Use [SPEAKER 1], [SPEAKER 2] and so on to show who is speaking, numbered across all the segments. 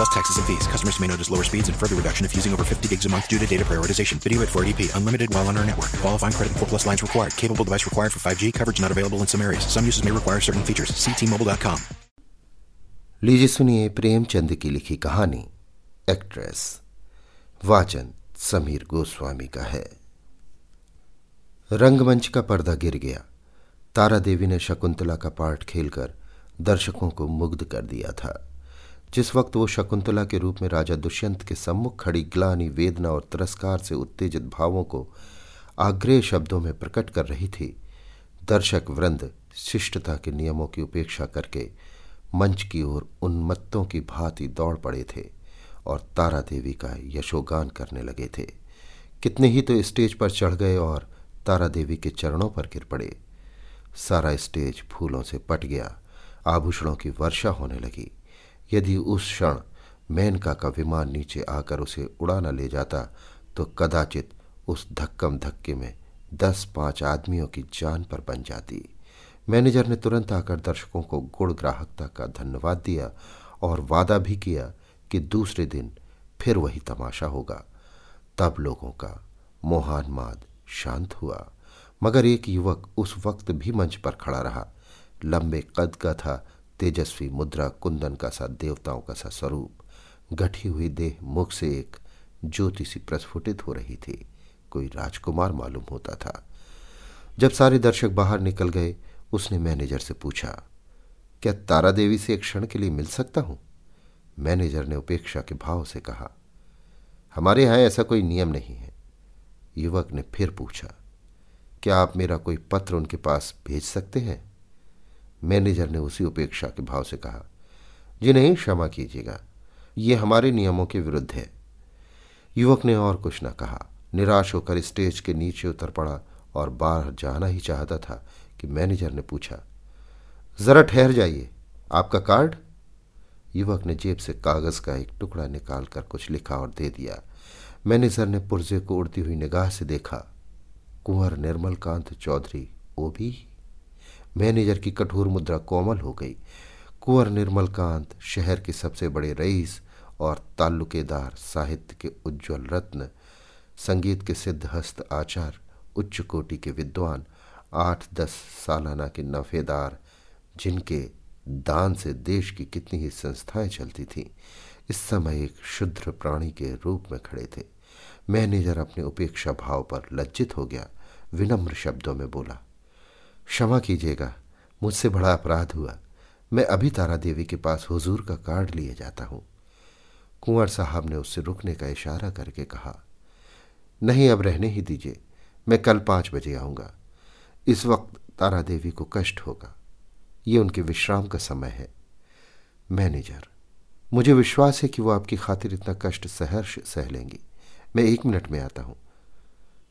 [SPEAKER 1] Plus taxes and fees. Customers may notice lower speeds and further reduction if using over 50 gigs a month due to data prioritization. Video at 480p. Unlimited while on our network. Qualifying credit 4 plus lines required. Capable device required for 5G. Coverage not available in some areas. Some uses may require certain features. See T-Mobile.com.
[SPEAKER 2] लीजिए सुनिए प्रेमचंद की लिखी कहानी actress वाचन समीर गोस्वामी का है रंगमंच का पर्दा गिर गया तारा देवी ने शकुंतला का पाठ खेलकर दर्शकों को मुग्ध कर दिया था जिस वक्त वो शकुंतला के रूप में राजा दुष्यंत के सम्मुख खड़ी ग्लानी वेदना और तिरस्कार से उत्तेजित भावों को आग्रह शब्दों में प्रकट कर रही थी, दर्शक वृंद शिष्टता के नियमों की उपेक्षा करके मंच की ओर उन्मत्तों की भांति दौड़ पड़े थे और तारा देवी का यशोगान करने लगे थे। कितने ही तो स्टेज पर चढ़ गए और तारा देवी के चरणों पर गिर पड़े। सारा स्टेज फूलों से पट गया, आभूषणों की वर्षा होने लगी। यदि उस क्षण मेनका का विमान नीचे आकर उसे उड़ा न ले जाता तो कदाचित उस धक्कम धक्के में दस पाँच आदमियों की जान पर बन जाती। मैनेजर ने तुरंत आकर दर्शकों को गुड़ ग्राहकता का धन्यवाद दिया और वादा भी किया कि दूसरे दिन फिर वही तमाशा होगा। तब लोगों का मोहानमाद शांत हुआ, मगर एक युवक उस वक्त भी मंच पर खड़ा रहा। लंबे कद का था तेजस्वी मुद्रा कुंदन का सा, देवताओं का सा स्वरूप। घटी हुई देह मुख से एक ज्योति सी प्रस्फुटित हो रही थी। कोई राजकुमार मालूम होता था। जब सारे दर्शक बाहर निकल गए, उसने मैनेजर से पूछा, क्या तारा देवी से एक क्षण के लिए मिल सकता हूँ? मैनेजर ने उपेक्षा के भाव से कहा, हमारे यहाँ ऐसा कोई नियम नहीं है। युवक ने फिर पूछा, क्या आप मेरा कोई पत्र उनके पास भेज सकते हैं? मैनेजर ने उसी उपेक्षा के भाव से कहा, जी नहीं, क्षमा कीजिएगा। ये हमारे नियमों के विरुद्ध है। युवक ने और कुछ न कहा। निराश होकर स्टेज के नीचे उतर पड़ा और बाहर जाना ही चाहता था कि मैनेजर ने पूछा, जरा ठहर जाइए, आपका कार्ड? युवक ने जेब से कागज़ का एक टुकड़ा निकालकर कुछ लिखा और दे दिया। मैनेजर ने पुर्जे को उड़ती हुई निगाह से देखा, कुंवर निर्मल कांत चौधरी वो भी मैनेजर की कठोर मुद्रा कोमल हो गई। कुंवर निर्मल कांत शहर के सबसे बड़े रईस और ताल्लुकेदार साहित्य के उज्जवल रत्न, संगीत के सिद्ध हस्त आचार, उच्च कोटि के विद्वान आठ दस सालाना के नफेदार, जिनके दान से देश की कितनी ही संस्थाएँ चलती थीं, इस समय एक शुद्र प्राणी के रूप में खड़े थे। मैनेजर अपने उपेक्षा भाव पर लज्जित हो गया, विनम्र शब्दों में बोला क्षमा कीजिएगा, मुझसे बड़ा अपराध हुआ। मैं अभी तारा देवी के पास हुजूर का कार्ड लिए जाता हूँ। कुंवर साहब ने उससे रुकने का इशारा करके कहा, नहीं, अब रहने ही दीजिए, मैं कल पाँच बजे आऊँगा। इस वक्त तारा देवी को कष्ट होगा। ये उनके विश्राम का समय है। मैनेजर, मुझे विश्वास है कि वो आपकी खातिर इतना कष्ट सहर्ष सह लेंगी। मैं एक मिनट में आता हूँ।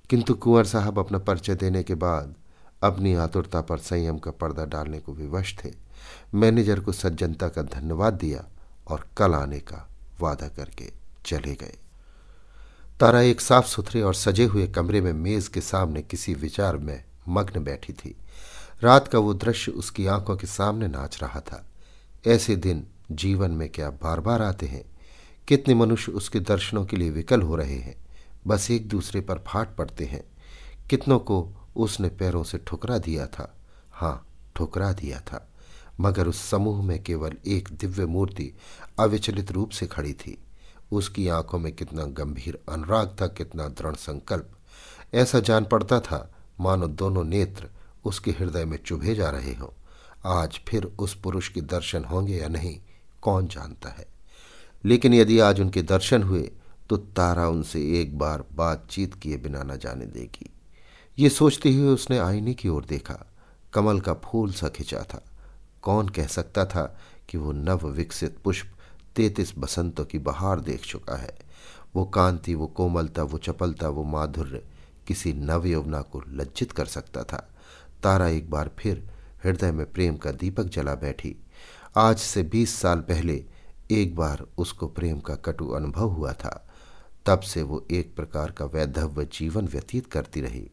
[SPEAKER 2] किंतु कुंवर साहब अपना परिचय देने के बाद अपनी आतुरता पर संयम का पर्दा डालने को विवश थे। मैनेजर को सज्जनता का धन्यवाद दिया और कल आने का वादा करके चले गए। तारा एक साफ़ सुथरे और सजे हुए कमरे में मेज के सामने किसी विचार में मग्न बैठी थी। रात का वो दृश्य उसकी आँखों के सामने नाच रहा था। ऐसे दिन जीवन में क्या बार बार आते हैं? कितने मनुष्य उसके दर्शनों के लिए विकल हो रहे हैं? बस एक दूसरे पर फाट पड़ते हैं। कितनों को उसने पैरों से ठुकरा दिया था। हाँ ठुकरा दिया था। मगर उस समूह में केवल एक दिव्य मूर्ति अविचलित रूप से खड़ी थी। उसकी आँखों में कितना गंभीर अनुराग था, कितना दृढ़ संकल्प। ऐसा जान पड़ता था, मानो दोनों नेत्र उसके हृदय में चुभे जा रहे हों। आज फिर उस पुरुष के दर्शन होंगे या नहीं, कौन जानता है। लेकिन यदि आज उनके दर्शन हुए तो तारा उनसे एक बार बातचीत किए बिना न जाने देगी। ये सोचते हुए उसने आईने की ओर देखा। कमल का फूल सा खिंचा था। कौन कह सकता था कि वो नव विकसित पुष्प तैतीस बसंतों की बहार देख चुका है। वो कांति, वो कोमलता, वो चपलता, वो माधुर्य किसी नव यवना को लज्जित कर सकता था। तारा एक बार फिर हृदय में प्रेम का दीपक जला बैठी। आज से बीस साल पहले एक बार उसको प्रेम का कटु अनुभव हुआ था। तब से वो एक प्रकार का वैधव्य जीवन व्यतीत करती रही।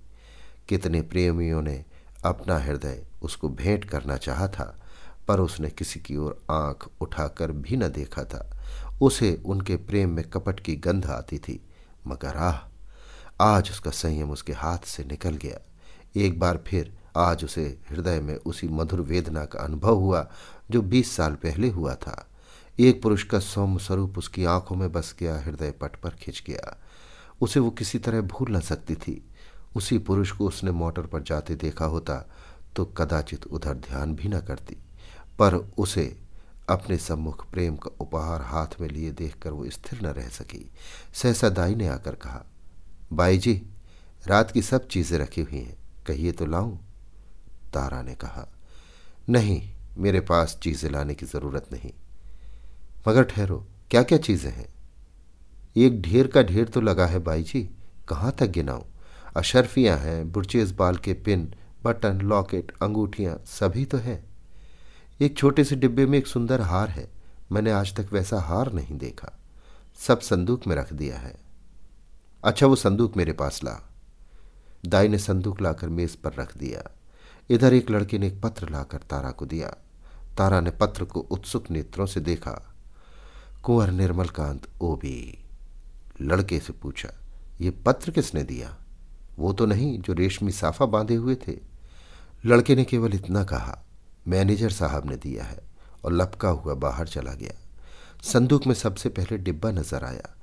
[SPEAKER 2] कितने प्रेमियों ने अपना हृदय उसको भेंट करना चाहा था, पर उसने किसी की ओर आँख उठाकर भी न देखा था। उसे उनके प्रेम में कपट की गंध आती थी, मगर आह, आज उसका संयम उसके हाथ से निकल गया। एक बार फिर आज उसे हृदय में उसी मधुर वेदना का अनुभव हुआ, जो बीस साल पहले हुआ था। एक पुरुष का सौम्य स्वरूप उसकी आँखों में बस गया, हृदय पट पर खिंच गया। उसे वो किसी तरह भूल न सकती थी। उसी पुरुष को उसने मोटर पर जाते देखा होता तो कदाचित उधर ध्यान भी न करती। पर उसे अपने सम्मुख प्रेम का उपहार हाथ में लिए देखकर वो स्थिर न रह सकी। सहसा दाई ने आकर कहा बाई जी रात की सब चीज़ें रखी हुई हैं, कहिए तो लाऊं? तारा ने कहा, नहीं, मेरे पास चीज़ें लाने की ज़रूरत नहीं। मगर ठहरो क्या क्या चीज़ें हैं? एक ढेर का ढेर तो लगा है बाई जी कहाँ तक गिनाऊं? अशरफियाँ हैं बुरचेज बाल के पिन, बटन, लॉकेट, अंगूठियाँ, सभी तो है। एक छोटे से डिब्बे में एक सुंदर हार है, मैंने आज तक वैसा हार नहीं देखा। सब संदूक में रख दिया है। अच्छा वो संदूक मेरे पास ला। दाई ने संदूक लाकर मेज पर रख दिया। इधर एक लड़के ने एक पत्र लाकर तारा को दिया। तारा ने पत्र को उत्सुक नेत्रों से देखा। कुंवर निर्मल कांत ओ भी। लड़के से पूछा, ये पत्र किसने दिया? वो तो नहीं जो रेशमी साफा बांधे हुए थे। लड़के ने केवल इतना कहा, मैनेजर साहब ने दिया है। और लपका हुआ बाहर चला गया। संदूक में सबसे पहले डिब्बा नज़र आया।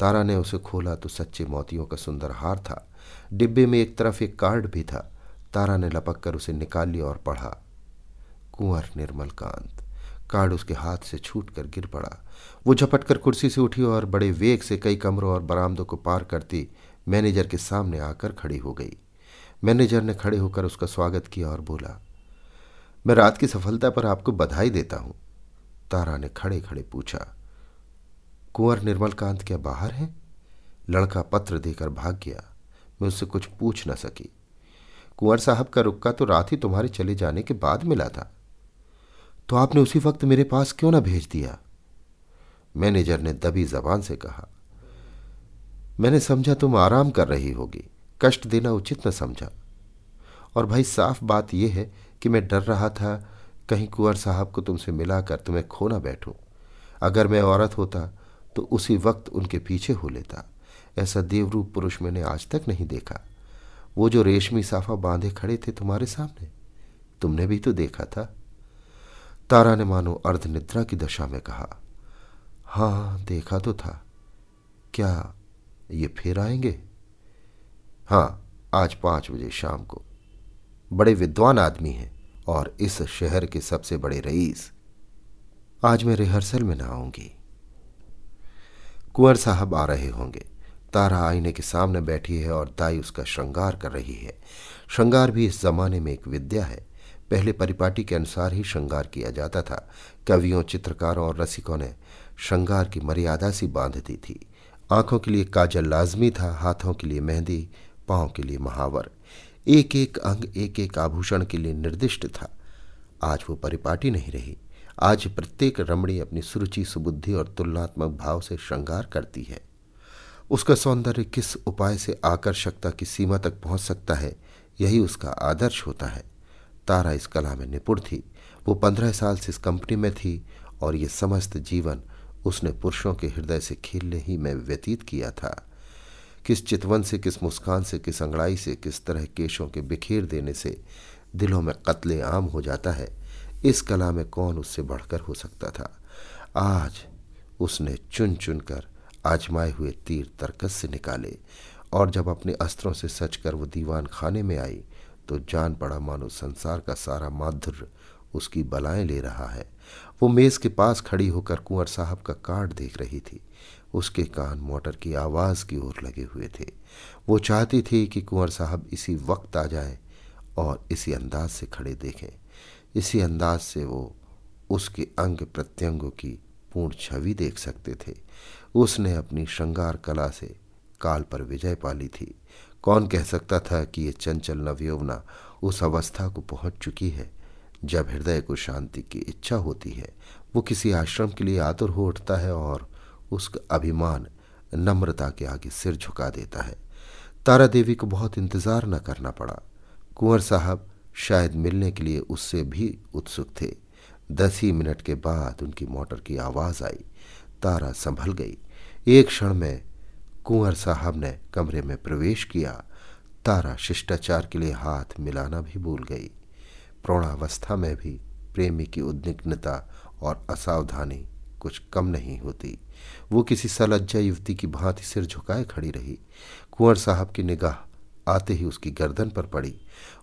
[SPEAKER 2] तारा ने उसे खोला तो सच्चे मोतियों का सुंदर हार था। डिब्बे में एक तरफ़ एक कार्ड भी था। तारा ने लपक कर उसे निकाल लिया और पढ़ा, कुंवर निर्मल कांत। कार्ड उसके हाथ से छूट कर गिर पड़ा। वो झपट कर कुर्सी से उठी और बड़े वेग से कई कमरों और बरामदों को पार करती मैनेजर के सामने आकर खड़ी हो गई। मैनेजर ने खड़े होकर उसका स्वागत किया और बोला, मैं रात की सफलता पर आपको बधाई देता हूँ। तारा ने खड़े खड़े पूछा, कुंवर निर्मलकांत क्या बाहर है? लड़का पत्र देकर भाग गया। मैं उससे कुछ पूछ न सकी। कुंवर साहब का रुक्का तो रात ही तुम्हारे चले जाने के बाद मिला था। तो आपने उसी वक्त मेरे पास क्यों ना भेज दिया? मैनेजर ने दबी जबान से कहा मैंने समझा तुम आराम कर रही होगी। कष्ट देना उचित न समझा। और भाई साफ़ बात यह है कि मैं डर रहा था कहीं कुंवर साहब को तुमसे मिलाकर तुम्हें खो ना बैठूं। अगर मैं औरत होता तो उसी वक्त उनके पीछे हो लेता। ऐसा देवरूप पुरुष मैंने आज तक नहीं देखा। वो जो रेशमी साफा बांधे खड़े थे तुम्हारे सामने, तुमने भी तो देखा था। तारा ने मानो अर्धनिद्रा की दशा में कहा हाँ देखा तो था। क्या ये फिर आएँगे? हाँ, आज पाँच बजे शाम को। बड़े विद्वान आदमी हैं और इस शहर के सबसे बड़े रईस। आज मैं रिहर्सल में ना आऊँगी। कुंवर साहब आ रहे होंगे। तारा आईने के सामने बैठी है और दाई उसका श्रृंगार कर रही है। श्रृंगार भी इस जमाने में एक विद्या है। पहले परिपाटी के अनुसार ही श्रृंगार किया जाता था। कवियों, चित्रकारों और रसिकों ने श्रृंगार की मर्यादा सी बाँध दी थी। आँखों के लिए काजल लाजमी था, हाथों के लिए मेहंदी, पाँव के लिए महावर। एक एक अंग एक एक आभूषण के लिए निर्दिष्ट था। आज वो परिपाटी नहीं रही। आज प्रत्येक रमणी अपनी सुरुचि, सुबुद्धि और तुलनात्मक भाव से श्रृंगार करती है। उसका सौंदर्य किस उपाय से आकर्षकता की सीमा तक पहुँच सकता है, यही उसका आदर्श होता है। तारा इस कला में निपुण थी। वो पंद्रह साल से इस कंपनी में थी और ये समस्त जीवन उसने पुरुषों के हृदय से खेलने ही में व्यतीत किया था। किस चितवन से, किस मुस्कान से, किस अंगड़ाई से, किस तरह केशों के बिखेर देने से दिलों में कत्ले आम हो जाता है, इस कला में कौन उससे बढ़कर हो सकता था? आज उसने चुन चुन कर आजमाए हुए तीर तरकस से निकाले और जब अपने अस्त्रों से सच कर वो दीवान खाने में आई तो जान पड़ा मानो संसार का सारा माधुर्य उसकी बलाएँ ले रहा है। वो मेज के पास खड़ी होकर कुंवर साहब का कार्ड देख रही थी। उसके कान मोटर की आवाज़ की ओर लगे हुए थे। वो चाहती थी कि कुंवर साहब इसी वक्त आ जाए और इसी अंदाज से खड़े देखें। इसी अंदाज से वो उसके अंग प्रत्यंगों की पूर्ण छवि देख सकते थे। उसने अपनी श्रृंगार कला से काल पर विजय पाली थी। कौन कह सकता था कि ये चंचल नवयौवना उस अवस्था को पहुँच चुकी है जब हृदय को शांति की इच्छा होती है, वो किसी आश्रम के लिए आतुर हो उठता है और उसका अभिमान नम्रता के आगे सिर झुका देता है। तारा देवी को बहुत इंतज़ार न करना पड़ा। कुंवर साहब शायद मिलने के लिए उससे भी उत्सुक थे। दस ही मिनट के बाद उनकी मोटर की आवाज़ आई। तारा संभल गई। एक क्षण में कुंवर साहब ने कमरे में प्रवेश किया। तारा शिष्टाचार के लिए हाथ मिलाना भी भूल गई। प्रौणावस्था में भी प्रेमी की उद्विग्नता और असावधानी कुछ कम नहीं होती। वो किसी सलज्जा युवती की भांति सिर झुकाए खड़ी रही। कुंवर साहब की निगाह आते ही उसकी गर्दन पर पड़ी।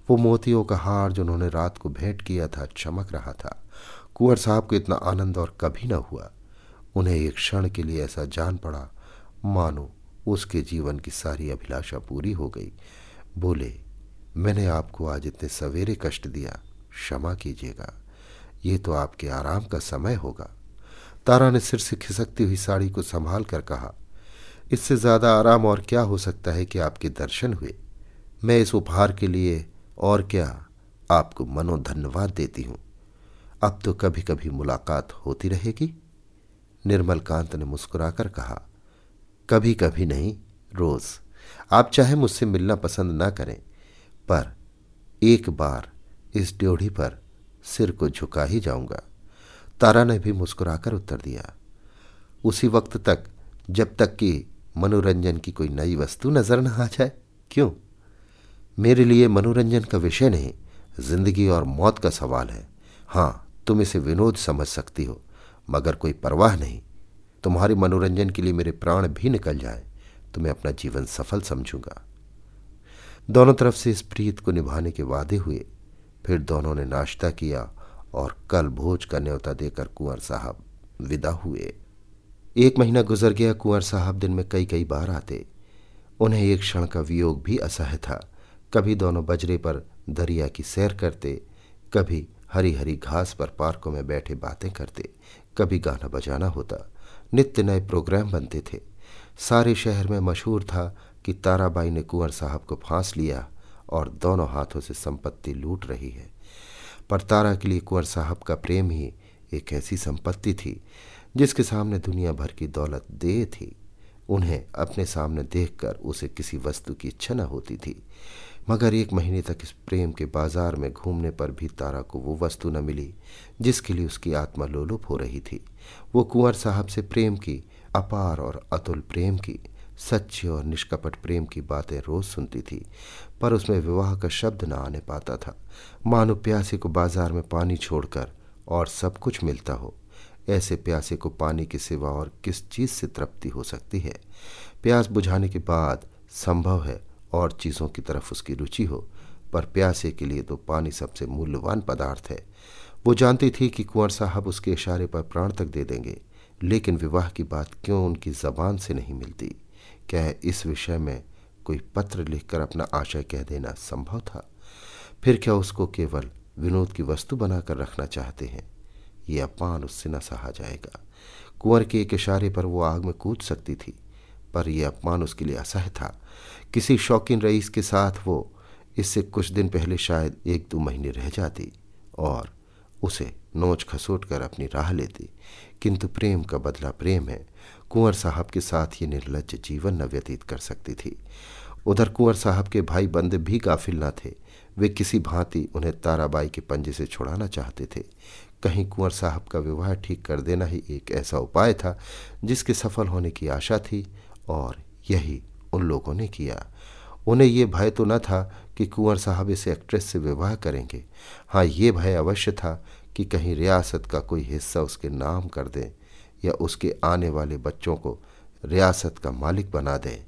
[SPEAKER 2] वो मोतियों का हार जो उन्होंने रात को भेंट किया था चमक रहा था। कुंवर साहब को इतना आनंद और कभी न हुआ। उन्हें एक क्षण के लिए ऐसा जान पड़ा, मानो उसके जीवन की सारी अभिलाषा पूरी हो गई। बोले, मैंने आपको आज इतने सवेरे कष्ट दिया। क्षमा कीजिएगा। ये तो आपके आराम का समय होगा। तारा ने सिर से खिसकती हुई साड़ी को संभाल कर कहा, इससे ज़्यादा आराम और क्या हो सकता है कि आपके दर्शन हुए? मैं इस उपहार के लिए और क्या आपको मनोधन्यवाद देती हूँ? अब तो कभी कभी मुलाकात होती रहेगी। निर्मल कांत ने मुस्कुराकर कहा कभी कभी नहीं, रोज। आप चाहे मुझसे मिलना पसंद ना करें, पर एक बार इस ड्योढ़ी पर सिर को झुका ही जाऊँगा। तारा ने भी मुस्कुराकर उत्तर दिया। उसी वक्त तक, जब तक कि मनोरंजन की कोई नई वस्तु नज़र न आ जाए। क्यों? मेरे लिए मनोरंजन का विषय नहीं, ज़िंदगी और मौत का सवाल है। हाँ तुम इसे विनोद समझ सकती हो, मगर कोई परवाह नहीं। तुम्हारे मनोरंजन के लिए मेरे प्राण भी निकल जाए तो मैं अपना जीवन सफल समझूँगा। दोनों तरफ़ से इस प्रीत को निभाने के वादे हुए। फिर दोनों ने नाश्ता किया और कल भोज का न्योता देकर कुंवर साहब विदा हुए। एक महीना गुजर गया, कुंवर साहब दिन में कई कई बार आते। उन्हें एक क्षण का वियोग भी असह्य था। कभी दोनों बजरे पर दरिया की सैर करते, कभी हरी हरी घास पर पार्कों में बैठे बातें करते, कभी गाना बजाना होता। नित्य नए प्रोग्राम बनते थे। सारे शहर में मशहूर था कि ताराबाई ने कुंवर साहब को फांस लिया और दोनों हाथों से संपत्ति लूट रही है। पर तारा के लिए कुंवर साहब का प्रेम ही एक ऐसी संपत्ति थी, जिसके सामने दुनिया भर की दौलत दे थी। उन्हें अपने सामने देखकर उसे किसी वस्तु की इच्छा न होती थी। मगर एक महीने तक इस प्रेम के बाज़ार में घूमने पर भी तारा को वो वस्तु न मिली, जिसके लिए उसकी आत्मा लोलुप हो रही थी। वो कुंवर साहब से प्रेम की, अपार और अतुल प्रेम की सच्चे और निष्कपट प्रेम की बातें रोज सुनती थी, पर उसमें विवाह का शब्द न आने पाता था। मानो प्यासे को बाज़ार में पानी छोड़कर और सब कुछ मिलता हो, ऐसे प्यासे को पानी के सिवा और किस चीज़ से तृप्ति हो सकती है? प्यास बुझाने के बाद संभव है और चीज़ों की तरफ़ उसकी रुचि हो, पर प्यासे के लिए तो पानी सबसे मूल्यवान पदार्थ है। वो जानती थी कि कुंवर साहब उसके इशारे पर प्राण तक दे देंगे, लेकिन विवाह की बात क्यों उनकी जबान से नहीं मिलती? क्या है, इस विषय में कोई पत्र लिखकर अपना आशय कह देना संभव था? फिर क्या उसको केवल विनोद की वस्तु बनाकर रखना चाहते हैं? ये अपमान उससे न सहा जाएगा। कुंवर के एक इशारे पर वो आग में कूद सकती थी, पर यह अपमान उसके लिए असह्य था। किसी शौकीन रईस के साथ वो इससे कुछ दिन पहले शायद एक दो महीने रह जाती और उसे नोच खसोट कर अपनी राह लेती। किंतु प्रेम का बदला प्रेम है। कुंवर साहब के साथ ये निर्लज जीवन न व्यतीत कर सकती थी। उधर कुंवर साहब के भाई बंद भी काफिल न थे। वे किसी भांति उन्हें ताराबाई के पंजे से छुड़ाना चाहते थे। कहीं कुंवर साहब का विवाह ठीक कर देना ही एक ऐसा उपाय था, जिसके सफल होने की आशा थी और यही उन लोगों ने किया। उन्हें ये भय तो न था कि कुंवर साहब इस एक्ट्रेस से विवाह करेंगे। हाँ ये भय अवश्य था कि कहीं रियासत का कोई हिस्सा उसके नाम कर दें या उसके आने वाले बच्चों को रियासत का मालिक बना दें।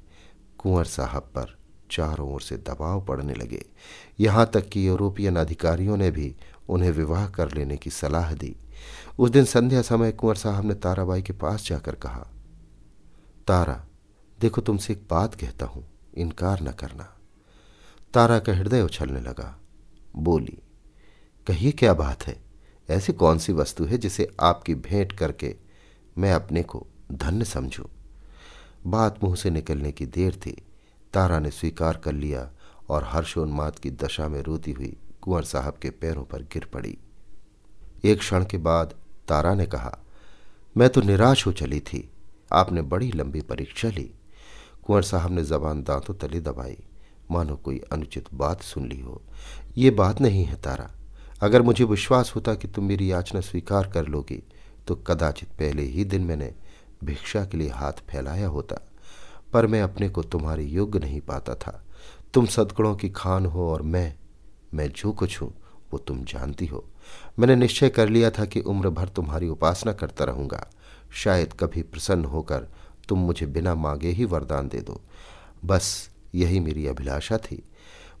[SPEAKER 2] कुंवर साहब पर चारों ओर से दबाव पड़ने लगे। यहाँ तक कि यूरोपियन अधिकारियों ने भी उन्हें विवाह कर लेने की सलाह दी। उस दिन संध्या समय कुंवर साहब ने ताराबाई के पास जाकर कहा, तारा, देखो तुमसे एक बात कहता हूँ, इनकार न करना। तारा का हृदय उछलने लगा। बोली, कहिए क्या बात है? ऐसी कौन सी वस्तु है जिसे आपकी भेंट करके मैं अपने को धन्य समझूं? बात मुँह से निकलने की देर थी। तारा ने स्वीकार कर लिया और हर्षोन्माद की दशा में रोती हुई कुंवर साहब के पैरों पर गिर पड़ी। एक क्षण के बाद तारा ने कहा, मैं तो निराश हो चली थी। आपने बड़ी लंबी परीक्षा ली। कुंवर साहब ने जबान दांतों तले दबाई। मानो कोई अनुचित बात सुन ली हो। ये बात नहीं है तारा। अगर मुझे विश्वास होता कि तुम मेरी याचना स्वीकार कर लोगी तो कदाचित पहले ही दिन मैंने भिक्षा के लिए हाथ फैलाया होता, पर मैं अपने को तुम्हारे योग्य नहीं पाता था। तुम सदगुणों की खान हो और मैं मैं जो कुछ हूँ, वो तुम जानती हो। मैंने निश्चय कर लिया था कि उम्र भर तुम्हारी उपासना करता रहूँगा। शायद कभी प्रसन्न होकर तुम मुझे बिना मांगे ही वरदान दे दो। बस यही मेरी अभिलाषा थी।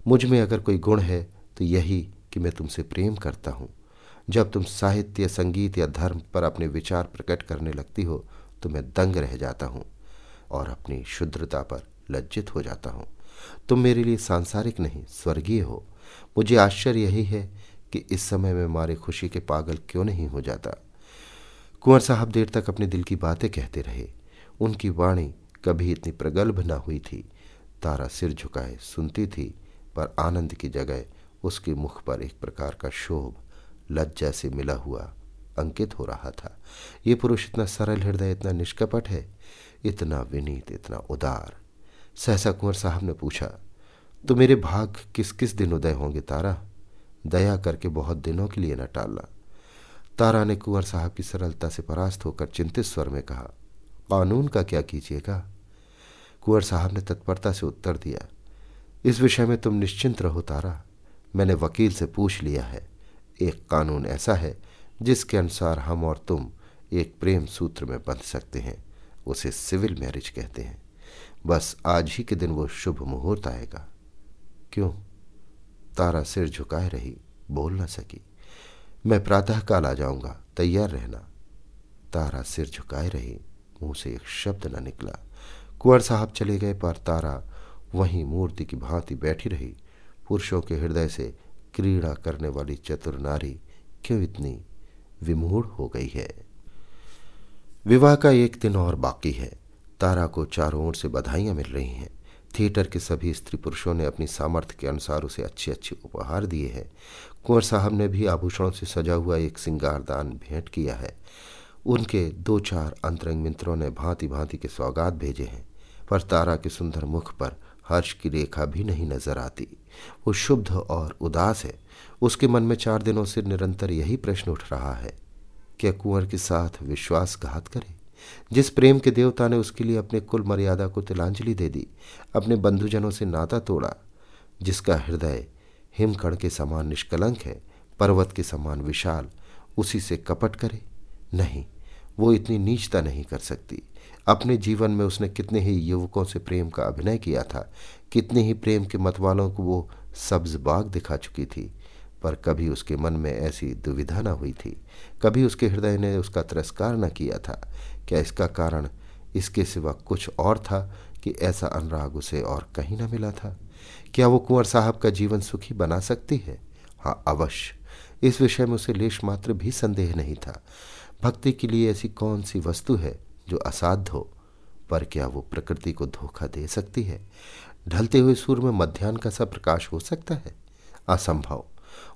[SPEAKER 2] मुझमें अगर कोई गुण है तो यही कि मैं तुमसे प्रेम करता हूँ। जब तुम साहित्य, संगीत या धर्म पर अपने विचार प्रकट करने लगती हो तो मैं दंग रह जाता हूँ और अपनी शुद्रता पर लज्जित हो जाता हूँ। तुम मेरे लिए सांसारिक नहीं, स्वर्गीय हो। मुझे आश्चर्य यही है कि इस समय में मारे खुशी के पागल क्यों नहीं हो जाता? कुंवर साहब देर तक अपने दिल की बातें कहते रहे। उनकी वाणी कभी इतनी प्रगल्भ ना हुई थी। तारा सिर झुकाए, सुनती थी, पर आनंद की जगह उसके मुख पर एक प्रकार का शोभ, लज्जा से मिला हुआ अंकित हो रहा था। ये पुरुष इतना सरल हृदय, इतना निष्कपट है, इतना विनीत, इतना उदार। सहसा कुंवर साहब ने पूछा तो मेरे भाग किस किस दिन उदय होंगे तारा? दया करके बहुत दिनों के लिए न टालना। तारा ने कुंवर साहब की सरलता से परास्त होकर चिंतित स्वर में कहा, कानून का क्या कीजिएगा? कुंवर साहब ने तत्परता से उत्तर दिया, इस विषय में तुम निश्चिंत रहो तारा। मैंने वकील से पूछ लिया है, एक कानून ऐसा है जिसके अनुसार हम और तुम एक प्रेम सूत्र में बंध सकते हैं, उसे सिविल मैरिज कहते हैं। बस आज ही के दिन वो शुभ मुहूर्त आएगा। क्यों? तारा सिर झुकाए रही, बोल न सकी। मैं प्रातःकाल आ जाऊँगा, तैयार रहना। तारा सिर झुकाए रही, मुँह से एक शब्द न निकला। कुंवर साहब चले गए, पर तारा वहीं मूर्ति की भांति बैठी रही। पुरुषों के हृदय से क्रीड़ा करने वाली चतुर नारी क्यों इतनी विमूढ़ हो गई है? विवाह का एक दिन और बाकी है। तारा को चारों ओर से बधाइयाँ मिल रही हैं। थिएटर के सभी स्त्री पुरुषों ने अपनी सामर्थ्य के अनुसार उसे अच्छे अच्छे उपहार दिए हैं। कुंवर साहब ने भी आभूषणों से सजा हुआ एक सिंगारदान भेंट किया है। उनके दो चार अंतरंग मित्रों ने भांति भांति के सौगात भेजे हैं, पर तारा के सुंदर मुख पर हर्ष की रेखा भी नहीं नज़र आती। वो शुद्ध और उदास है। उसके मन में चार दिनों से निरंतर यही प्रश्न उठ रहा है, क्या कुंवर के साथ विश्वासघात करे? जिस प्रेम के देवता ने उसके लिए अपने कुल मर्यादा को तिलांजलि दे दी, अपने बंधुजनों से नाता तोड़ा, जिसका हृदय हिमकण के समान निष्कलंक है, पर्वत के समान विशाल, उसी से कपट करे? नहीं, वो इतनी नीचता नहीं कर सकती। अपने जीवन में उसने कितने ही युवकों से प्रेम का अभिनय किया था, कितने ही प्रेम के मतवालों को वो सब्ज बाग दिखा चुकी थी, पर कभी उसके मन में ऐसी दुविधा न हुई थी, कभी उसके हृदय ने उसका तिरस्कार न किया था। क्या इसका कारण इसके सिवा कुछ और था कि ऐसा अनुराग उसे और कहीं न मिला था? क्या वो कुंवर साहब का जीवन सुखी बना सकती है? हाँ अवश्य। इस विषय में उसे लेश मात्र भी संदेह नहीं था। भक्ति के लिए ऐसी कौन सी वस्तु है जो असाध्य हो, पर क्या वो प्रकृति को धोखा दे सकती है? ढलते हुए सूर्य में मध्यान्ह का सा प्रकाश हो सकता है? असंभव।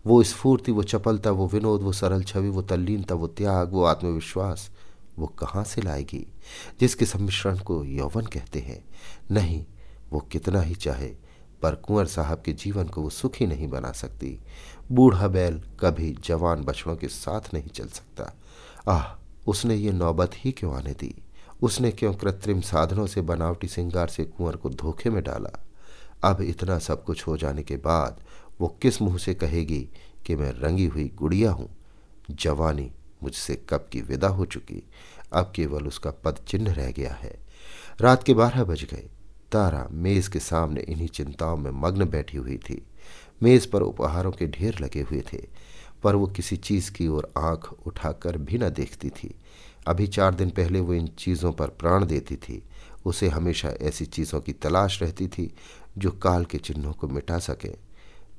[SPEAKER 2] वो स्फूर्ति, वो चपलता, वो विनोद, वो सरल छवि, वो तल्लीनता, वो त्याग, वो आत्मविश्वास, वो कहाँ से लाएगी? जिसके सम्मिश्रण को यौवन कहते हैं। नहीं, वो कितना ही चाहे, पर कुंवर साहब के जीवन को वो सुखी नहीं बना सकती। बूढ़ा बैल कभी जवान बछड़ों के साथ नहीं चल सकता। आह! उसने ये नौबत ही क्यों आने दी? उसने क्यों कृत्रिम साधनों से बनावटी सिंगार से कुंवर को धोखे में डाला? अब इतना सब कुछ हो जाने के बाद वो किस मुँह से कहेगी कि मैं रंगी हुई गुड़िया हूँ? जवानी मुझसे कब की विदा हो चुकी? अब केवल उसका पद चिन्ह रह गया है। रात के बारह बज गए। तारा मेज के सामने इन्हीं चिंताओं में मग्न बैठी हुई थी। मेज पर उपहारों के ढेर लगे हुए थे। पर वो किसी चीज़ की ओर आँख उठाकर भी न देखती थी। अभी चार दिन पहले वो इन चीज़ों पर प्राण देती थी। उसे हमेशा ऐसी चीज़ों की तलाश रहती थी जो काल के चिन्हों को मिटा सके।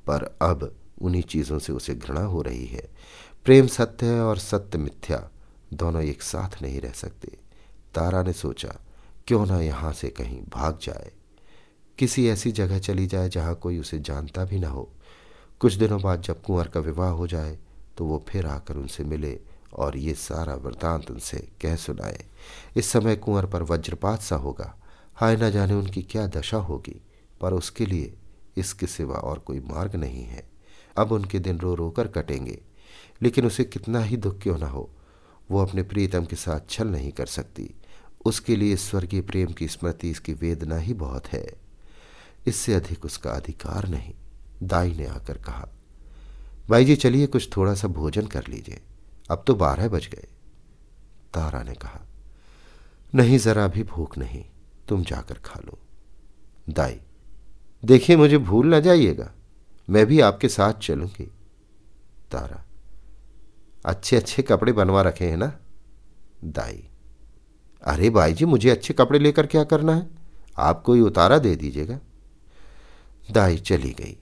[SPEAKER 2] पर अब उन्हीं चीज़ों से उसे घृणा हो रही है। प्रेम सत्य है और सत्य मिथ्या दोनों एक साथ नहीं रह सकते। तारा ने सोचा, क्यों ना यहाँ से कहीं भाग जाए। किसी ऐसी जगह चली जाए जहाँ कोई उसे जानता भी ना हो। कुछ दिनों बाद जब कुंवर का विवाह हो जाए तो वो फिर आकर उनसे मिले और ये सारा वृतांत उनसे कह सुनाए। इस समय कुंवर पर वज्रपात सा होगा। हाय न जाने उनकी क्या दशा होगी, पर उसके लिए इसके सिवा और कोई मार्ग नहीं है। अब उनके दिन रो रो कर कटेंगे, लेकिन उसे कितना ही दुख क्यों ना हो। वो अपने प्रीतम के साथ छल नहीं कर सकती। उसके लिए स्वर्गीय प्रेम की स्मृति इसकी वेदना ही बहुत है। इससे अधिक उसका अधिकार नहीं। दाई ने आकर कहा, भाई जी, चलिए कुछ थोड़ा सा भोजन कर लीजिए। अब तो बारह बज गए। तारा ने कहा, नहीं, जरा भी भूख नहीं, तुम जाकर खा लो। दाई, देखिए, मुझे भूल ना जाइएगा, मैं भी आपके साथ चलूँगी। तारा अच्छे अच्छे कपड़े बनवा रखे हैं ना? दाई, अरे भाई जी, मुझे अच्छे कपड़े लेकर क्या करना है? आप कोई उतारा दे दीजिएगा? दाई चली गई।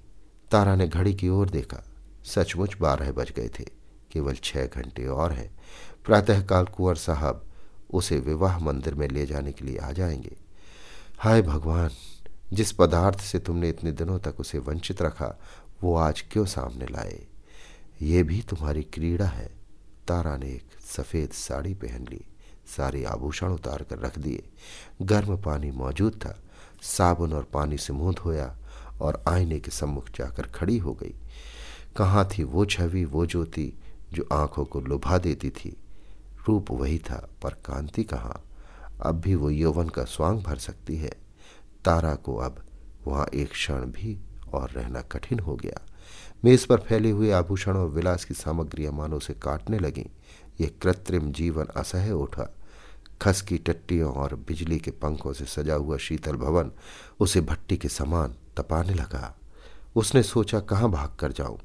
[SPEAKER 2] तारा ने घड़ी की ओर देखा। सचमुच बारह बज गए थे। केवल छह घंटे और हैं। प्रातःकाल कुंवर साहब उसे विवाह मंदिर में ले जाने के लिए आ जाएँगे। हाय भगवान! जिस पदार्थ से तुमने इतने दिनों तक उसे वंचित रखा, वो आज क्यों सामने लाए? ये भी तुम्हारी क्रीड़ा है। तारा ने एक सफ़ेद साड़ी पहन ली। सारे आभूषण उतार कर रख दिए। गर्म पानी मौजूद था। साबुन और पानी से मुँह धोया। और आईने के सम्मुख जाकर खड़ी हो गई। कहाँ थी वो छवि, वो ज्योति जो आँखों को लुभा देती थी? रूप वही था, पर कांति कहाँ? अब भी वो यौवन का स्वांग भर सकती है। तारा को अब वहाँ एक क्षण भी और रहना कठिन हो गया। मेज पर फैले हुए आभूषण और विलास की सामग्रियाँ मानो से काटने लगीं। ये कृत्रिम जीवन असह्य उठा। खस की टट्टियों और बिजली के पंखों से सजा हुआ शीतल भवन, उसे भट्टी के समान तपाने लगा। उसने सोचा, कहाँ भाग कर जाऊँ?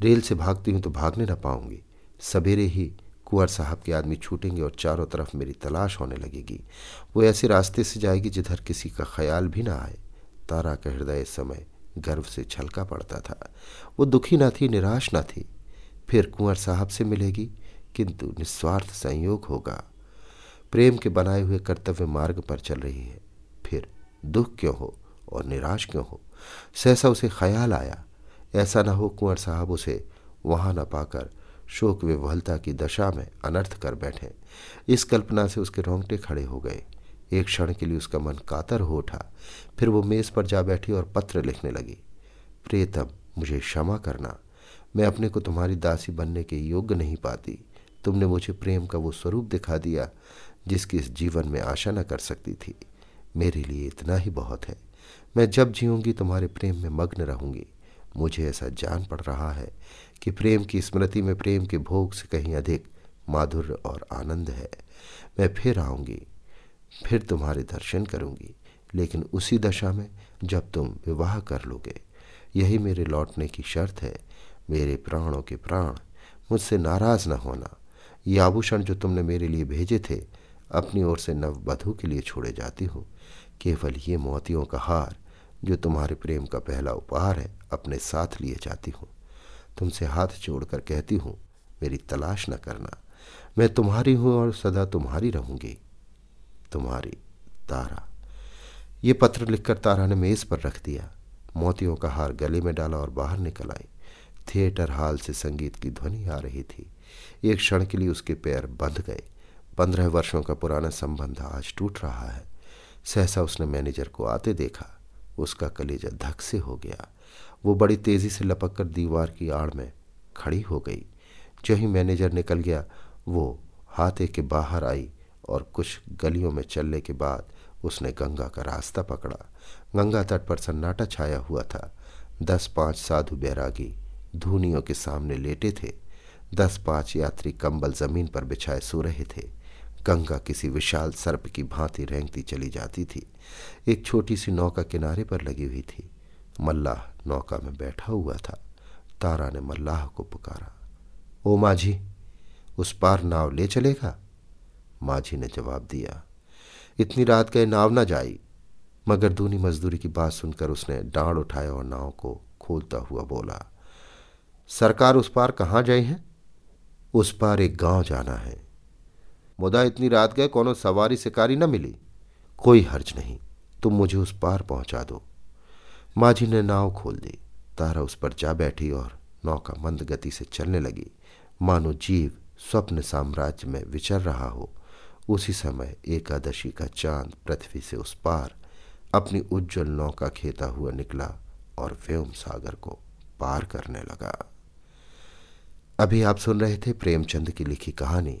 [SPEAKER 2] रेल से भागती हूँ तो भागने न पाऊँगी। सवेरे ही कुंवर साहब के आदमी छूटेंगे और चारों तरफ़ मेरी तलाश होने लगेगी। वो ऐसे रास्ते से जाएगी जिधर किसी का ख्याल भी ना आए। तारा का हृदय इस समय गर्व से छलका पड़ता था। वो दुखी ना थी, निराश ना थी। फिर कुंवर साहब से मिलेगी, किंतु निस्वार्थ संयोग होगा। प्रेम के बनाए हुए कर्तव्य मार्ग पर चल रही है। फिर दुख क्यों हो और निराश क्यों हो? सहसा उसे ख्याल आया। ऐसा न हो कुंवर साहब उसे वहाँ न पाकर शोक विवलता की दशा में अनर्थ कर बैठे। इस कल्पना से उसके रोंगटे खड़े हो गए। एक क्षण के लिए उसका मन कातर हो उठा। फिर वो मेज पर जा बैठी और पत्र लिखने लगी। प्रियतम, मुझे क्षमा करना। मैं अपने को तुम्हारी दासी बनने के योग्य नहीं पाती। तुमने मुझे प्रेम का वो स्वरूप दिखा दिया, जिसकी इस जीवन में आशा न कर सकती थी। मेरे लिए इतना ही बहुत है। मैं जब जीऊँगी, तुम्हारे प्रेम में मग्न रहूँगी। मुझे ऐसा जान पड़ रहा है कि प्रेम की स्मृति में प्रेम के भोग से कहीं अधिक माधुर्य और आनंद है। मैं फिर आऊँगी, फिर तुम्हारे दर्शन करूँगी, लेकिन उसी दशा में जब तुम विवाह कर लोगे, यही मेरे लौटने की शर्त है। मेरे प्राणों के प्राण, मुझसे नाराज़ न होना। ये आभूषण जो तुमने मेरे लिए भेजे थे, अपनी ओर से नववधु के लिए छोड़े जाती हूँ। केवल ये मोतियों का हार जो तुम्हारे प्रेम का पहला उपहार है, अपने साथ लिए जाती हूँ। तुमसे हाथ जोड़कर कहती हूँ, मेरी तलाश न करना। मैं तुम्हारी हूँ और सदा तुम्हारी रहूँगी। तुम्हारी तारा। ये पत्र लिखकर तारा ने मेज पर रख दिया। मोतियों का हार गले में डाला और बाहर निकल आई। थिएटर हॉल से संगीत की ध्वनि आ रही थी। एक क्षण के लिए उसके पैर बंध गए। पंद्रह वर्षों का पुराना संबंध आज टूट रहा है। सहसा उसने मैनेजर को आते देखा। उसका कलेजा धक से हो गया। वो बड़ी तेज़ी से लपक कर दीवार की आड़ में खड़ी हो गई। जो ही मैनेजर निकल गया, वो हाथे के बाहर आई और कुछ गलियों में चलने के बाद उसने गंगा का रास्ता पकड़ा। गंगा तट पर सन्नाटा छाया हुआ था। दस पाँच साधु बैरागी धूनियों के सामने लेटे थे। दस पाँच यात्री कंबल ज़मीन पर बिछाए सो रहे थे। गंगा किसी विशाल सर्प की भांति रेंगती चली जाती थी। एक छोटी सी नौका किनारे पर लगी हुई थी। मल्लाह नौका में बैठा हुआ था। तारा ने मल्लाह को पुकारा। ओ माझी, उस पार नाव ले चलेगा? माझी ने जवाब दिया। इतनी रात गए नाव ना जाई। मगर दूनी मजदूरी की बात सुनकर उसने डांड उठाया और नाव को खोलता हुआ बोला, सरकार उस पार कहाँ जाए हैं? उस पार एक गाँव जाना है। मुदा इतनी रात गए कोनो सवारी शिकारी न मिली। कोई हर्ज नहीं, तुम मुझे उस पार पहुँचा दो। माझी ने नाव खोल दी। तारा उस पर जा बैठी और नौका मंद गति से चलने लगी। मानो जीव स्वप्न साम्राज्य में विचर रहा हो। उसी समय एकादशी का चाँद पृथ्वी से उस पार अपनी उज्जवल नौका खेता हुआ निकला और व्योम सागर को पार करने लगा। अभी आप सुन रहे थे प्रेमचंद की लिखी कहानी।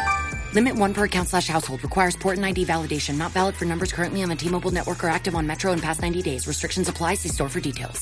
[SPEAKER 3] Limit one per account slash household. Requires port and ID validation. Not valid for numbers currently on the T-Mobile network or active on Metro in past 90 days. Restrictions apply. See store for details.